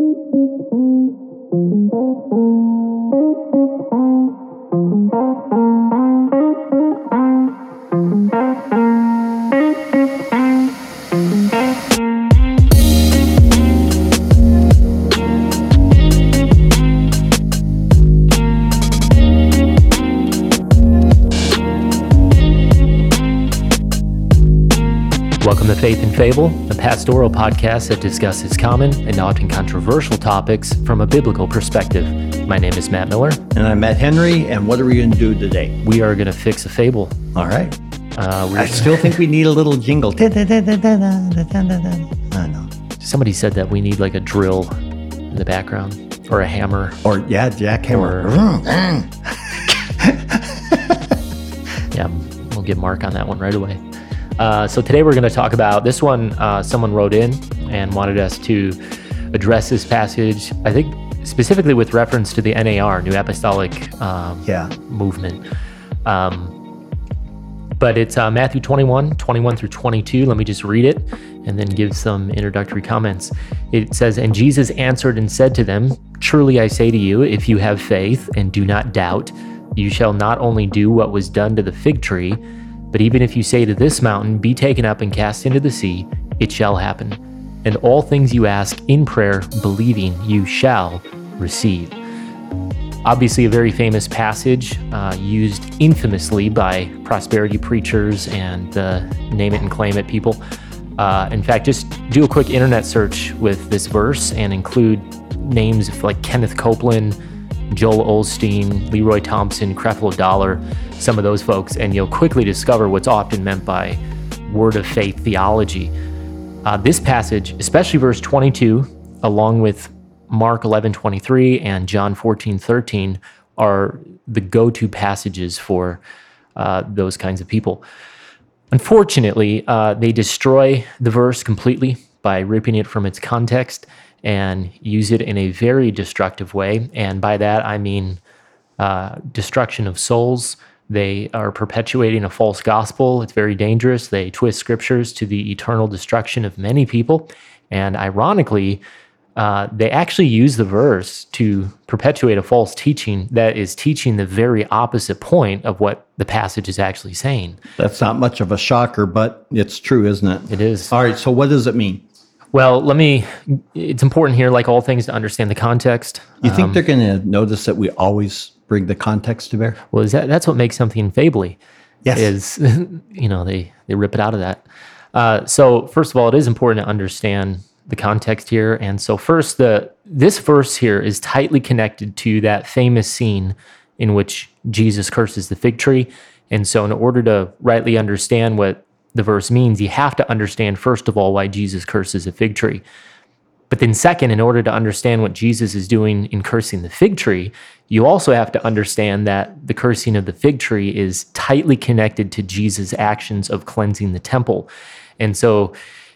Fable, a pastoral podcast that discusses common and often controversial topics from a biblical perspective. My name is Matt Miller. And I'm Matt Henry, and what are we going to do today? We are going to fix a fable. All right. Uh, I still think we need a little jingle. I know. somebody said that we need like a drill in the background or a hammer. Or, yeah, jackhammer. Yeah, we'll get Mark on that one right away. Uh, so today we're going to talk about this one. Uh, someone wrote in and wanted us to address this passage. I think specifically with reference to the NAR, New Apostolic um, Yeah. Movement. Um, but it's uh, Matthew 21, 21 through 22. Let me just read it and then give some introductory comments. It says, And Jesus answered and said to them, Truly I say to you, if you have faith and do not doubt, you shall not only do what was done to the fig tree, but even if you say to this mountain, Be taken up and cast into the sea, it shall happen. And all things you ask in prayer, believing, you shall receive. Obviously, a very famous passage uh, used infamously by prosperity preachers and uh, name it and claim it people. Uh, in fact, just do a quick internet search with this verse and include names like Kenneth Copeland, Joel Osteen, Leroy Thompson, Creflo Dollar, some of those folks, and you'll quickly discover what's often meant by word of faith theology. Uh, this passage, especially verse 22, along with Mark 11 23 and John 14 13, are the go to passages for uh, those kinds of people. Unfortunately, uh, they destroy the verse completely by ripping it from its context and use it in a very destructive way. And by that, I mean uh, destruction of souls. They are perpetuating a false gospel. It's very dangerous. They twist scriptures to the eternal destruction of many people. And ironically, uh, they actually use the verse to perpetuate a false teaching that is teaching the very opposite point of what the passage is actually saying. That's not much of a shocker, but it's true, isn't it? It is. All right. So, what does it mean? Well, let me, it's important here, like all things, to understand the context. You think they're going to notice that we always bring the context to bear? Well, is that, that's what makes something fably. Yes. Is, you know, they, they rip it out of that. Uh, so, first of all, it is important to understand the context here. And so, first, the this verse here is tightly connected to that famous scene in which Jesus curses the fig tree. And so, in order to rightly understand what the verse means, you have to understand, first of all, why Jesus curses a fig tree. But then, second, in order to understand what Jesus is doing in cursing the fig tree, you also have to understand that the cursing of the fig tree is tightly connected to Jesus' actions of cleansing the temple. And so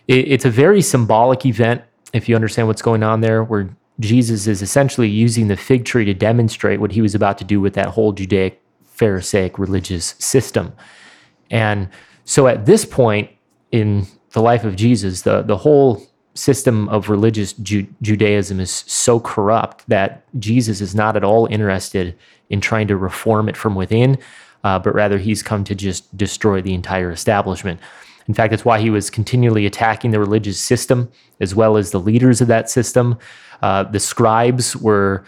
it's a very symbolic event, if you understand what's going on there, where Jesus is essentially using the fig tree to demonstrate what he was about to do with that whole Judaic, Pharisaic religious system. And so at this point in the life of Jesus, the, the whole system of religious Ju- Judaism is so corrupt that Jesus is not at all interested in trying to reform it from within, uh, but rather he's come to just destroy the entire establishment. In fact, that's why he was continually attacking the religious system as well as the leaders of that system. Uh, the scribes were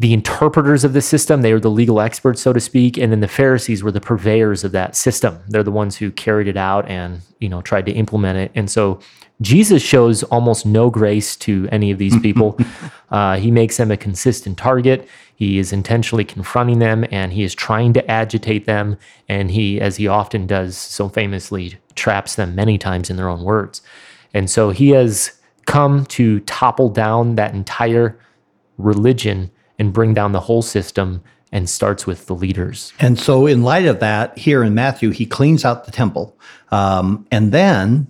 the interpreters of the system. They were the legal experts, so to speak, and then the Pharisees were the purveyors of that system. They're the ones who carried it out and you know tried to implement it. And so Jesus shows almost no grace to any of these people. uh, he makes them a consistent target. He is intentionally confronting them, and he is trying to agitate them. And he, as he often does, so famously traps them many times in their own words. And so he has come to topple down that entire religion and bring down the whole system and starts with the leaders. And so, in light of that, here in Matthew, he cleans out the temple. Um, and then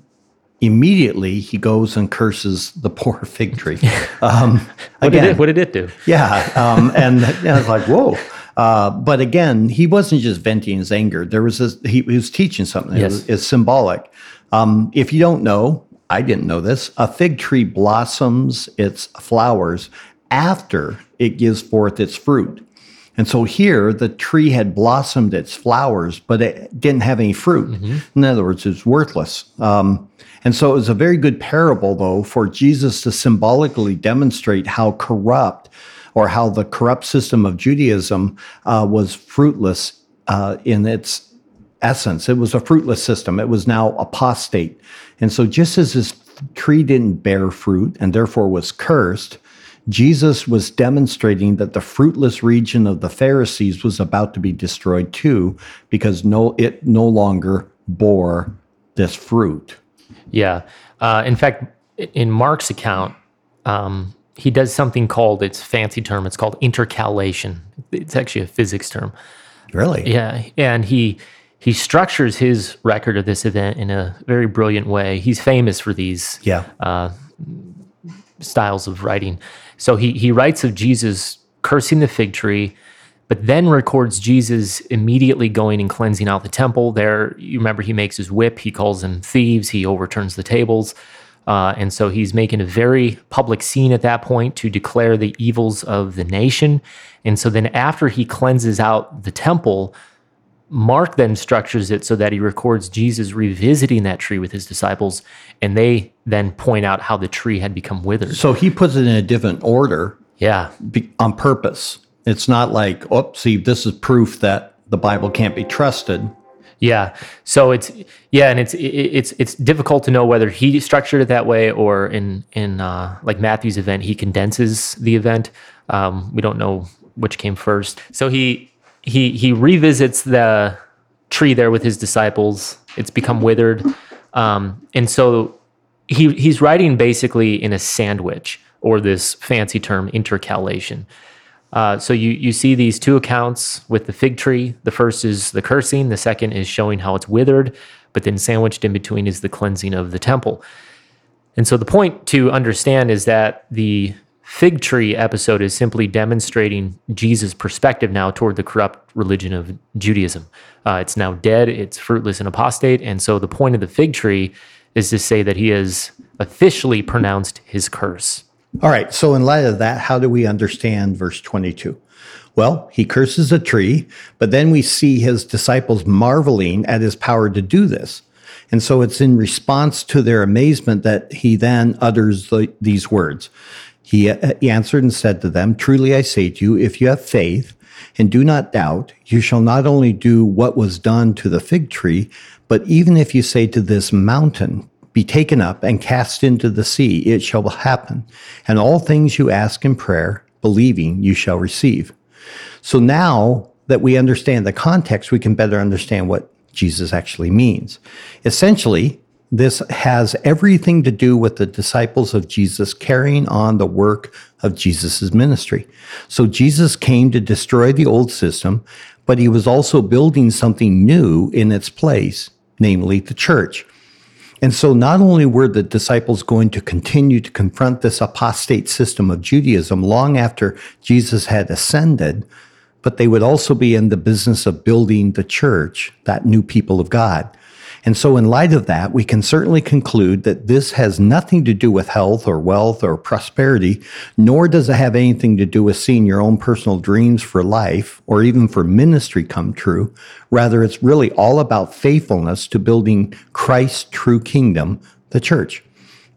immediately he goes and curses the poor fig tree. Um, What again, did, it, what did it do? yeah. Um, and I was like, whoa. Uh, but again, he wasn't just venting his anger. There was this, he, he was teaching something. It Yes. was, it's symbolic. Um, if you don't know, I didn't know this. A fig tree blossoms its flowers after it gives forth its fruit. And so here, the tree had blossomed its flowers, but it didn't have any fruit. Mm-hmm. In other words, it's worthless. Um, and so it was a very good parable, though, for Jesus to symbolically demonstrate how corrupt or how the corrupt system of Judaism uh, was fruitless uh, in its essence. It was a fruitless system. It was now apostate. And so, just as this tree didn't bear fruit and therefore was cursed, Jesus was demonstrating that the fruitless region of the Pharisees was about to be destroyed too, because no, it no longer bore this fruit. Yeah. Uh, in fact, in Mark's account, um, he does something called its fancy term. It's called intercalation. It's actually a physics term. Really? Yeah. And he he structures his record of this event in a very brilliant way. He's famous for these yeah. uh, styles of writing. So he he writes of Jesus cursing the fig tree, but then records Jesus immediately going and cleansing out the temple. There, you remember he makes his whip. He calls them thieves. He overturns the tables. Uh, and so he's making a very public scene at that point to declare the evils of the nation. And so then after he cleanses out the temple, Mark then structures it so that he records Jesus revisiting that tree with his disciples, and they then point out how the tree had become withered. So he puts it in a different order. Yeah. on purpose. It's not like, oh, see, this is proof that the Bible can't be trusted. Yeah. So it's yeah, and it's it's it's difficult to know whether he structured it that way or in in uh, like Matthew's event he condenses the event. Um, we don't know which came first. So he he he revisits the tree there with his disciples. It's become withered, um, and so he he's writing basically in a sandwich or this fancy term intercalation. Uh, so you you see these two accounts with the fig tree. The first is the cursing. The second is showing how it's withered. But then sandwiched in between is the cleansing of the temple. And so the point to understand is that the fig tree episode is simply demonstrating Jesus' perspective now toward the corrupt religion of Judaism. Uh, it's now dead. It's fruitless and apostate. And so the point of the fig tree is to say that he has officially pronounced his curse. All right. So, in light of that, how do we understand verse 22? Well, he curses a tree, but then we see his disciples marveling at his power to do this. And so it's in response to their amazement that he then utters the, these words. He, uh, he answered and said to them, Truly I say to you, if you have faith and do not doubt, you shall not only do what was done to the fig tree, but even if you say to this mountain, be taken up and cast into the sea, it shall happen. And all things you ask in prayer, believing, you shall receive. So now that we understand the context, we can better understand what Jesus actually means. Essentially, this has everything to do with the disciples of Jesus carrying on the work of Jesus' ministry. So Jesus came to destroy the old system, but he was also building something new in its place, namely the church. And so not only were the disciples going to continue to confront this apostate system of Judaism long after Jesus had ascended, but they would also be in the business of building the church, that new people of God. And so, in light of that, we can certainly conclude that this has nothing to do with health or wealth or prosperity, nor does it have anything to do with seeing your own personal dreams for life or even for ministry come true. Rather, it's really all about faithfulness to building Christ's true kingdom, the church.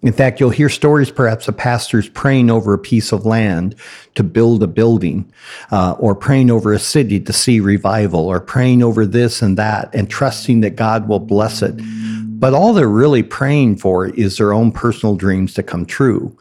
In fact, you'll hear stories perhaps of pastors praying over a piece of land to build a building, uh, or praying over a city to see revival, or praying over this and that and trusting that God will bless it. But all they're really praying for is their own personal dreams to come true.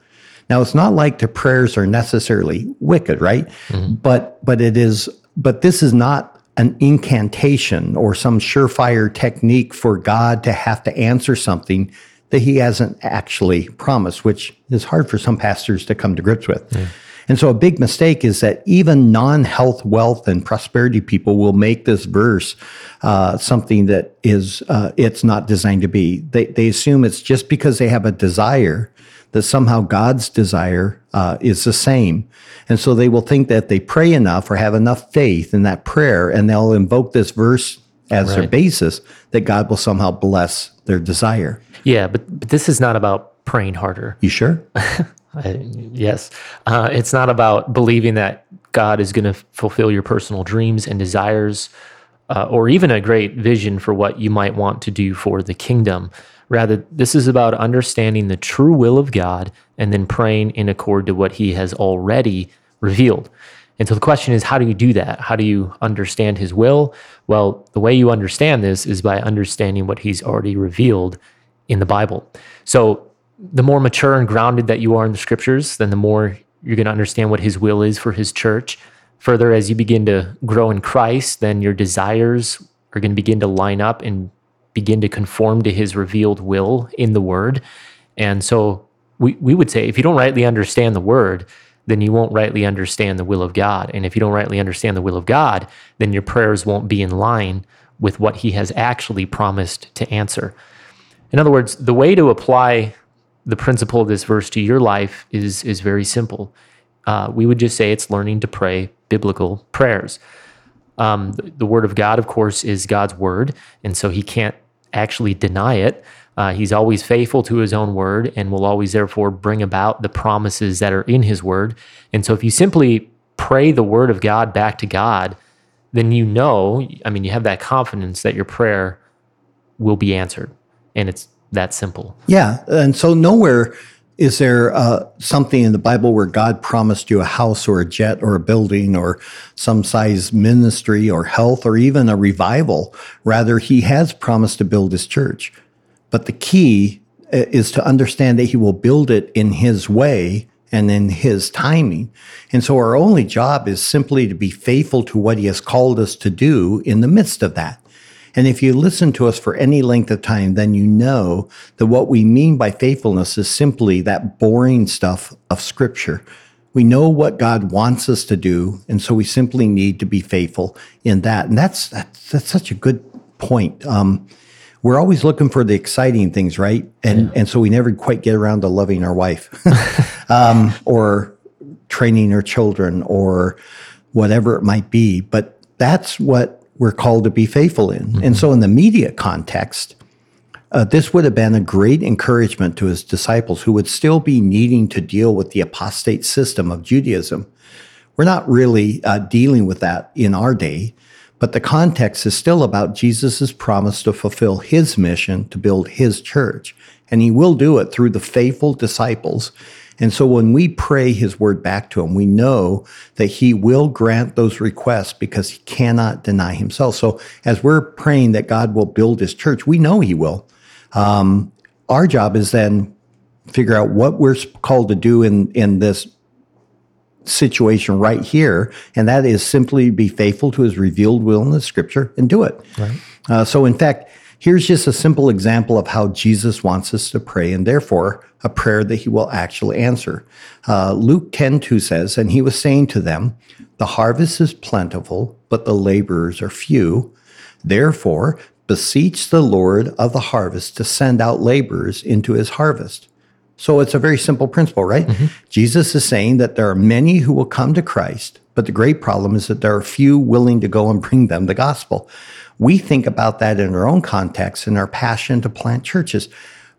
Now, it's not like the prayers are necessarily wicked, right? Mm-hmm. But but it is. But this is not an incantation or some surefire technique for God to have to answer something that he hasn't actually promised, which is hard for some pastors to come to grips with. Yeah. And so a big mistake is that even non-health, wealth, and prosperity people will make this verse uh, something that is uh, it's not designed to be. They they assume it's just because they have a desire that somehow God's desire uh, is the same, and so they will think that they pray enough or have enough faith in that prayer, and they'll invoke this verse as right. their basis that God will somehow bless their desire. Yeah, but, but this is not about praying harder. You sure? I, yes. Uh, it's not about believing that God is going to fulfill your personal dreams and desires uh, or even a great vision for what you might want to do for the kingdom. Rather, this is about understanding the true will of God and then praying in accord to what He has already revealed. And so the question is, how do you do that? How do you understand His will? Well, the way you understand this is by understanding what He's already revealed in the Bible. So the more mature and grounded that you are in the scriptures, then the more you're going to understand what His will is for His church. Further, as you begin to grow in Christ, then your desires are going to begin to line up and begin to conform to his revealed will in the word. And so we, we would say if you don't rightly understand the word, then you won't rightly understand the will of God. And if you don't rightly understand the will of God, then your prayers won't be in line with what he has actually promised to answer. In other words, the way to apply the principle of this verse to your life is, is very simple. Uh, we would just say it's learning to pray biblical prayers. Um, the, the, word of God, of course, is God's word, and so he can't actually deny it. Uh, he's always faithful to his own word and will always, therefore, bring about the promises that are in his word. And so, if you simply pray the word of God back to God, then you know, I mean, you have that confidence that your prayer will be answered. And it's that simple. Yeah. And so, nowhere is there uh, something in the Bible where God promised you a house or a jet or a building or some size ministry or health or even a revival? Rather, He has promised to build His church. But the key uh, is to understand that He will build it in His way and in His timing. And so our only job is simply to be faithful to what He has called us to do in the midst of that. And if you listen to us for any length of time, then you know that what we mean by faithfulness is simply that boring stuff of scripture. We know what God wants us to do, and so we simply need to be faithful in that. And that's that's, that's such a good point. Um, we're always looking for the exciting things, right? And yeah. and so we never quite get around to loving our wife, um, or training our children, or whatever it might be. But that's what we're called to be faithful in. Mm-hmm. And so, in the media context, uh, this would have been a great encouragement to his disciples who would still be needing to deal with the apostate system of Judaism. We're not really uh, dealing with that in our day, but the context is still about Jesus' promise to fulfill his mission to build his church. And he will do it through the faithful disciples and so when we pray his word back to him, we know that he will grant those requests because he cannot deny himself. So as we're praying that God will build his church, we know he will. Um, our job is then figure out what we're called to do in, in this situation right here. And that is simply be faithful to his revealed will in the scripture and do it. Right. Uh, so in fact, Here's just a simple example of how Jesus wants us to pray, and therefore a prayer that he will actually answer. Uh, Luke 10 2 says, And he was saying to them, The harvest is plentiful, but the laborers are few. Therefore, beseech the Lord of the harvest to send out laborers into his harvest. So it's a very simple principle, right? Mm-hmm. Jesus is saying that there are many who will come to Christ, but the great problem is that there are few willing to go and bring them the gospel. We think about that in our own context and our passion to plant churches.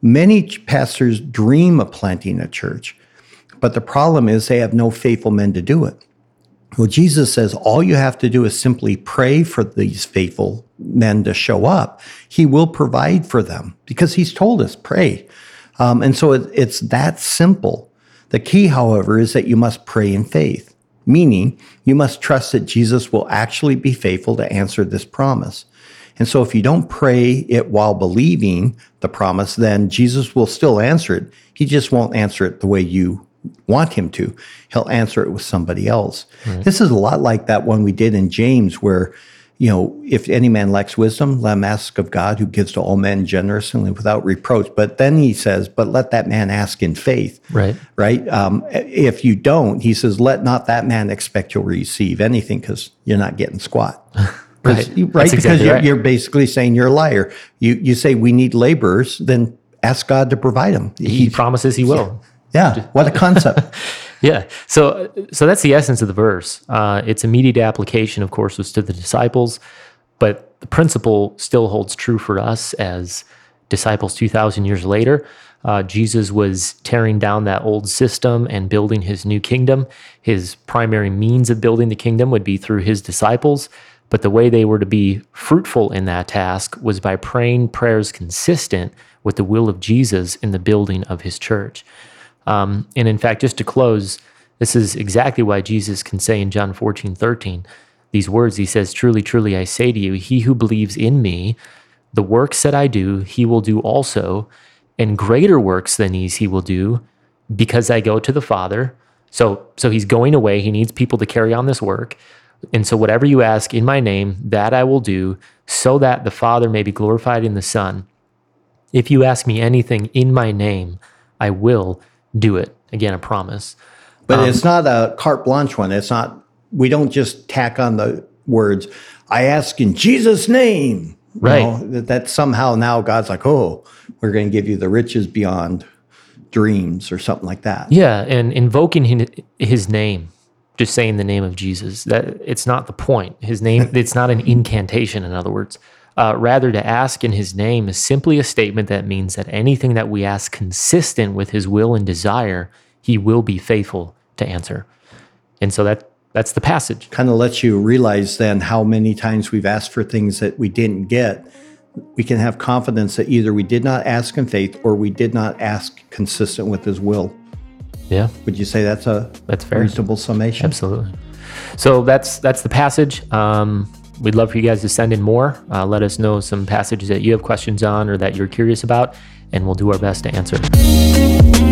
Many pastors dream of planting a church, but the problem is they have no faithful men to do it. Well, Jesus says all you have to do is simply pray for these faithful men to show up. He will provide for them because he's told us, pray. Um, and so it, it's that simple. The key, however, is that you must pray in faith meaning you must trust that Jesus will actually be faithful to answer this promise. And so if you don't pray it while believing the promise, then Jesus will still answer it. He just won't answer it the way you want him to. He'll answer it with somebody else. Right. This is a lot like that one we did in James where you know, if any man lacks wisdom, let him ask of God who gives to all men generously without reproach. But then he says, but let that man ask in faith. Right. Right. Um, if you don't, he says, let not that man expect you'll receive anything because you're not getting squat. right. right. because you're, right. you're, basically saying you're a liar. You, you say we need laborers, then ask God to provide them. He, he promises he will. Yeah. yeah. What a concept. Yeah. So so that's the essence of the verse. Uh, its immediate application, of course, was to the disciples, but the principle still holds true for us as disciples 2,000 years later. Uh, Jesus was tearing down that old system and building his new kingdom. His primary means of building the kingdom would be through his disciples, but the way they were to be fruitful in that task was by praying prayers consistent with the will of Jesus in the building of his church. Um, and in fact, just to close, this is exactly why Jesus can say in John 14, 13, these words. He says, Truly, truly, I say to you, he who believes in me, the works that I do, he will do also, and greater works than these he will do, because I go to the Father. So, so he's going away. He needs people to carry on this work. And so, whatever you ask in my name, that I will do, so that the Father may be glorified in the Son. If you ask me anything in my name, I will do it. Again, I promise. But um, it's not a carte blanche one. It's not, we don't just tack on the words, I ask in Jesus' name. Right. You know, that, that somehow now God's like, oh, we're going to give you the riches beyond dreams or something like that. Yeah. And invoking his name, just saying the name of Jesus, that it's not the point. His name, it's not an incantation, in other words. Uh, rather, to ask in his name is simply a statement that means that anything that we ask consistent with his will and desire, he will be faithful to answer. And so that that's the passage. Kind of lets you realize then how many times we've asked for things that we didn't get. We can have confidence that either we did not ask in faith or we did not ask consistent with his will. Yeah. Would you say that's a that's fair. reasonable summation? Absolutely. So that's that's the passage. Um, We'd love for you guys to send in more. Uh, let us know some passages that you have questions on or that you're curious about, and we'll do our best to answer.